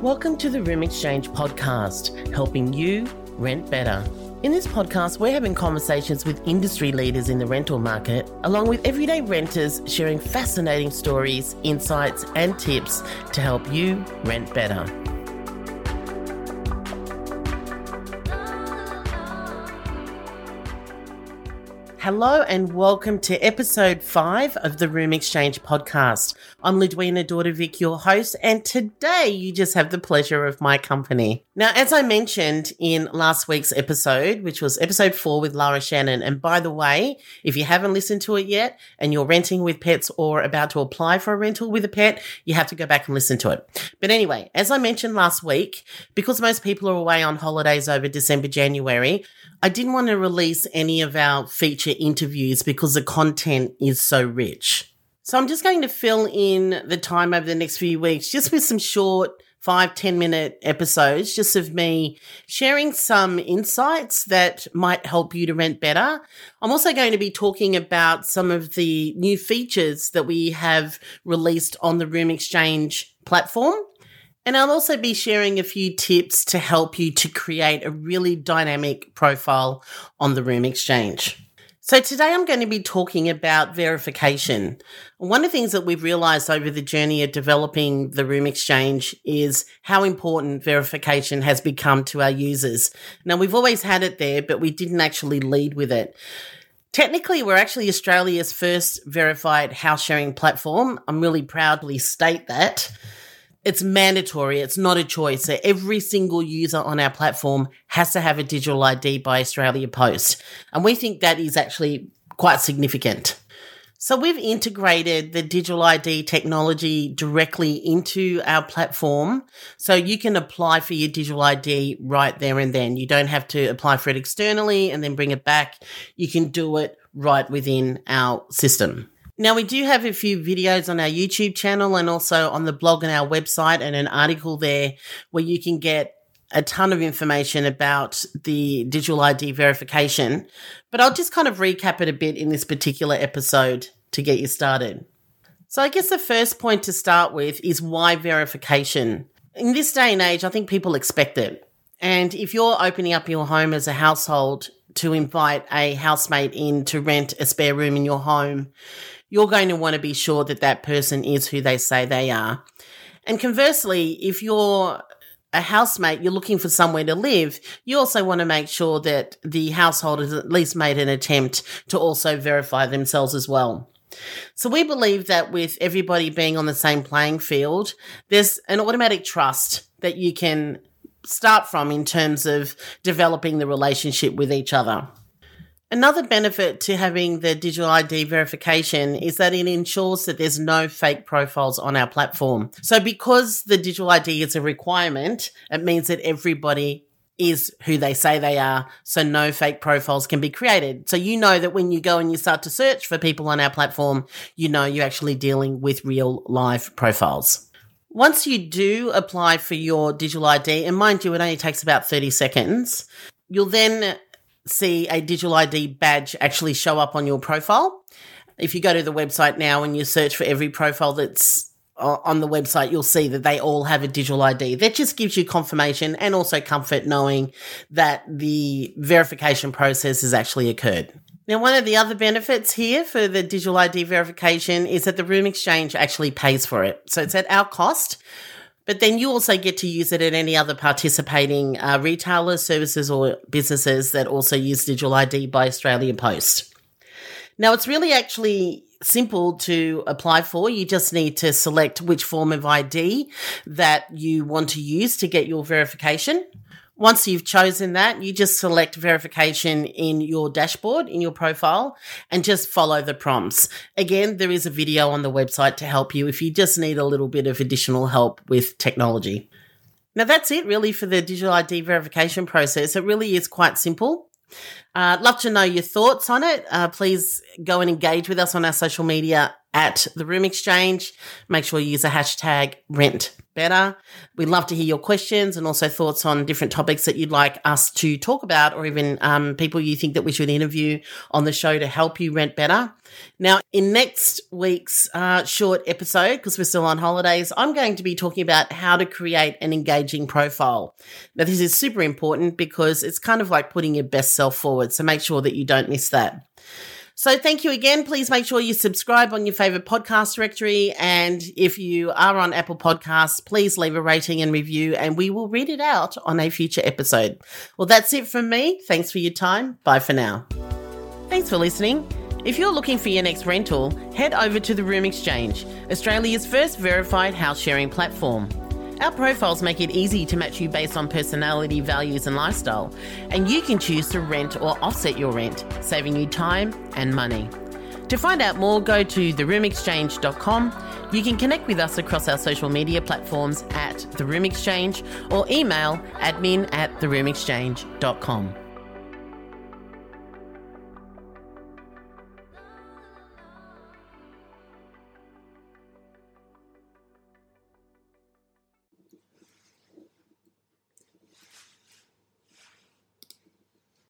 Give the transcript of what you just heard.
Welcome to the Room Exchange podcast, helping you rent better. In this podcast, we're having conversations with industry leaders in the rental market, along with everyday renters sharing fascinating stories, insights, and tips to help you rent better. Hello and welcome to episode five of the Room Exchange podcast. I'm Ludwina Dautovic, your host, and today you just have the pleasure of my company. Now, as I mentioned in last week's episode, which was episode four with Lara Shannon, and by the way, if you haven't listened to it yet and you're renting with pets or about to apply for a rental with a pet, you have to go back and listen to it. But anyway, as I mentioned last week, because most people are away on holidays over December, January, I didn't want to release any of our feature interviews because the content is so rich. So I'm just going to fill in the time over the next few weeks just with some short five ten minute episodes just of me sharing some insights that might help you to rent better. I'm also going to be talking about some of the new features that we have released on the Room Exchange platform. And I'll also be sharing a few tips to help you to create a really dynamic profile on the Room Exchange. So today I'm going to be talking about verification. One of the things that we've realized over the journey of developing the Room Exchange is how important verification has become to our users. Now we've always had it there, but we didn't actually lead with it. Technically, we're actually Australia's first verified house sharing platform. I'm really proudly state that it's mandatory. It's not a choice. So every single user on our platform has to have a digital ID by Australia Post. And we think that is actually quite significant. So we've integrated the digital ID technology directly into our platform. So you can apply for your digital ID right there and then. You don't have to apply for it externally and then bring it back. You can do it right within our system. Now, we do have a few videos on our YouTube channel and also on the blog and our website and an article there where you can get a ton of information about the digital ID verification. But I'll just kind of recap it a bit in this particular episode to get you started. So, I guess the first point to start with is why verification? In this day and age, I think people expect it. And if you're opening up your home as a household to invite a housemate in to rent a spare room in your home, you're going to want to be sure that that person is who they say they are. And conversely, if you're a housemate, you're looking for somewhere to live, you also want to make sure that the household has at least made an attempt to also verify themselves as well. So we believe that with everybody being on the same playing field, there's an automatic trust that you can start from in terms of developing the relationship with each other. Another benefit to having the digital ID verification is that it ensures that there's no fake profiles on our platform. So because the digital ID is a requirement, it means that everybody is who they say they are. So no fake profiles can be created. So you know that when you go and you start to search for people on our platform, you know you're actually dealing with real live profiles. Once you do apply for your digital ID, and mind you, it only takes about 30 seconds, you'll then see a digital ID badge actually show up on your profile. If you go to the website now and you search for every profile that's on the website, you'll see that they all have a digital ID. That just gives you confirmation and also comfort knowing that the verification process has actually occurred. Now, one of the other benefits here for the digital ID verification is that the Room Exchange actually pays for it. So it's at our cost. But then you also get to use it at any other participating uh, retailers, services, or businesses that also use digital ID by Australia Post. Now, it's really actually simple to apply for. You just need to select which form of ID that you want to use to get your verification. Once you've chosen that, you just select verification in your dashboard, in your profile, and just follow the prompts. Again, there is a video on the website to help you if you just need a little bit of additional help with technology. Now, that's it really for the digital ID verification process. It really is quite simple. Uh, love to know your thoughts on it. Uh, please go and engage with us on our social media at the Room Exchange. Make sure you use a hashtag rent better. We'd love to hear your questions and also thoughts on different topics that you'd like us to talk about, or even um, people you think that we should interview on the show to help you rent better. Now, in next week's uh, short episode, because we're still on holidays, I'm going to be talking about how to create an engaging profile. Now, this is super important because it's kind of like putting your best self forward. So make sure that you don't miss that. So thank you again. Please make sure you subscribe on your favorite podcast directory. And if you are on Apple Podcasts, please leave a rating and review and we will read it out on a future episode. Well, that's it from me. Thanks for your time. Bye for now. Thanks for listening. If you're looking for your next rental, head over to the Room Exchange, Australia's first verified house sharing platform. Our profiles make it easy to match you based on personality, values, and lifestyle, and you can choose to rent or offset your rent, saving you time and money. To find out more, go to theroomexchange.com. You can connect with us across our social media platforms at The Room Exchange or email admin at theroomexchange.com.